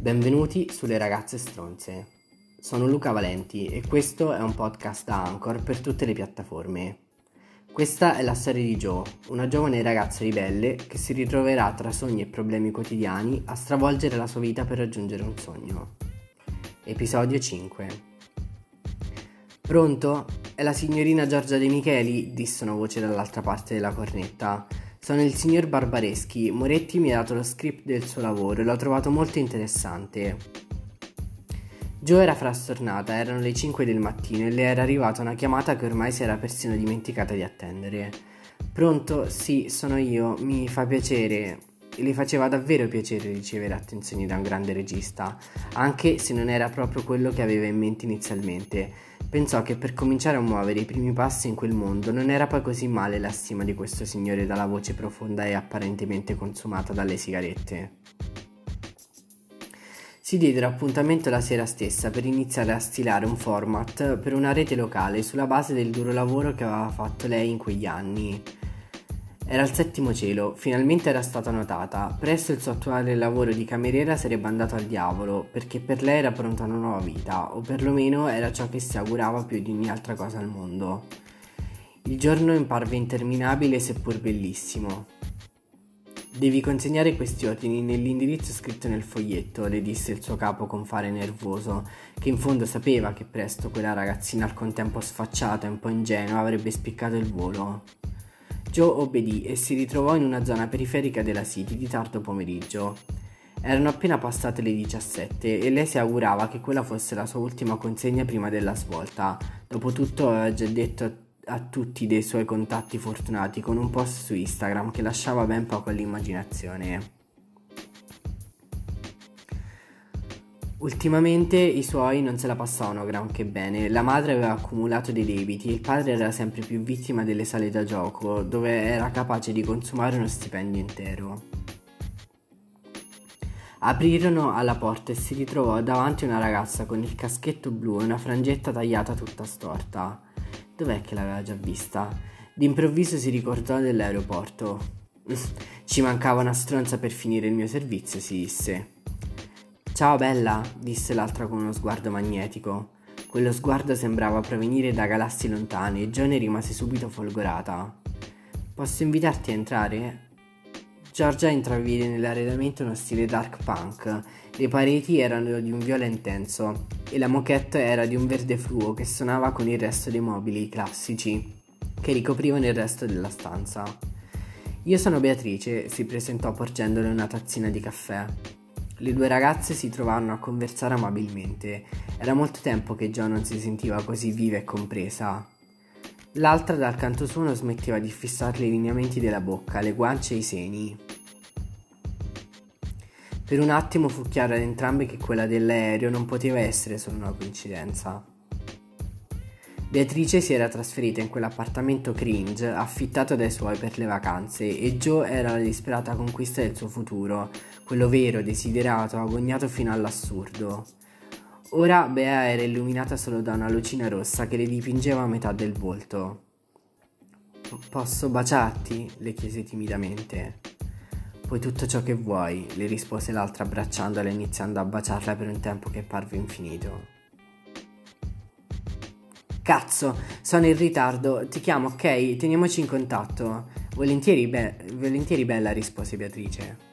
Benvenuti sulle ragazze stronze. Sono Luca Valenti e questo è un podcast da Anchor per tutte le piattaforme. Questa è la storia di Joe, una giovane ragazza ribelle che si ritroverà tra sogni e problemi quotidiani a stravolgere la sua vita per raggiungere un sogno. Episodio 5 Pronto? È la signorina Giorgia De Micheli? disse una voce dall'altra parte della cornetta. Sono il signor Barbareschi. Moretti mi ha dato lo script del suo lavoro e l'ho trovato molto interessante. Joe era frastornata, erano le 5 del mattino e le era arrivata una chiamata che ormai si era persino dimenticata di attendere. Pronto? Sì, sono io. Mi fa piacere. Le faceva davvero piacere ricevere attenzioni da un grande regista, anche se non era proprio quello che aveva in mente inizialmente. Pensò che per cominciare a muovere i primi passi in quel mondo non era poi così male la stima di questo signore dalla voce profonda e apparentemente consumata dalle sigarette. Si diedero appuntamento la sera stessa per iniziare a stilare un format per una rete locale sulla base del duro lavoro che aveva fatto lei in quegli anni. Era al settimo cielo, finalmente era stata notata. Presto il suo attuale lavoro di cameriera sarebbe andato al diavolo, perché per lei era pronta una nuova vita, o perlomeno era ciò che si augurava più di ogni altra cosa al mondo. Il giorno imparve interminabile seppur bellissimo. Devi consegnare questi ordini nell'indirizzo scritto nel foglietto, le disse il suo capo con fare nervoso, che in fondo sapeva che presto quella ragazzina al contempo sfacciata e un po' ingenua avrebbe spiccato il volo. Joe obbedì e si ritrovò in una zona periferica della City di tardo pomeriggio. Erano appena passate le 17 e lei si augurava che quella fosse la sua ultima consegna prima della svolta. Dopotutto aveva già detto a tutti dei suoi contatti fortunati con un post su Instagram che lasciava ben poco all'immaginazione. Ultimamente i suoi non se la passavano granché bene, la madre aveva accumulato dei debiti e il padre era sempre più vittima delle sale da gioco, dove era capace di consumare uno stipendio intero. Aprirono alla porta e si ritrovò davanti una ragazza con il caschetto blu e una frangetta tagliata tutta storta. Dov'è che l'aveva già vista? D'improvviso si ricordò dell'aeroporto. Ci mancava una stronza per finire il mio servizio, si disse. Ciao bella, disse l'altra con uno sguardo magnetico. Quello sguardo sembrava provenire da galassie lontane e Joe rimase subito folgorata. Posso invitarti a entrare? Giorgia intravide nell'arredamento uno stile dark punk. Le pareti erano di un viola intenso e la moquette era di un verde fluo che suonava con il resto dei mobili classici che ricoprivano il resto della stanza. Io sono Beatrice, si presentò porgendole una tazzina di caffè. Le due ragazze si trovarono a conversare amabilmente. Era molto tempo che Joe non si sentiva così viva e compresa. L'altra dal canto suo non smetteva di fissarle i lineamenti della bocca, le guance e i seni. Per un attimo fu chiaro ad entrambe che quella dell'aereo non poteva essere solo una coincidenza. Beatrice si era trasferita in quell'appartamento cringe affittato dai suoi per le vacanze e Joe era la disperata conquista del suo futuro, quello vero, desiderato, agognato fino all'assurdo. Ora Bea era illuminata solo da una lucina rossa che le dipingeva a metà del volto. Posso baciarti? le chiese timidamente. Puoi tutto ciò che vuoi, le rispose l'altra abbracciandola e iniziando a baciarla per un tempo che parve infinito. Cazzo, sono in ritardo, ti chiamo, ok? Teniamoci in contatto. Volentieri, be- volentieri bella, rispose Beatrice.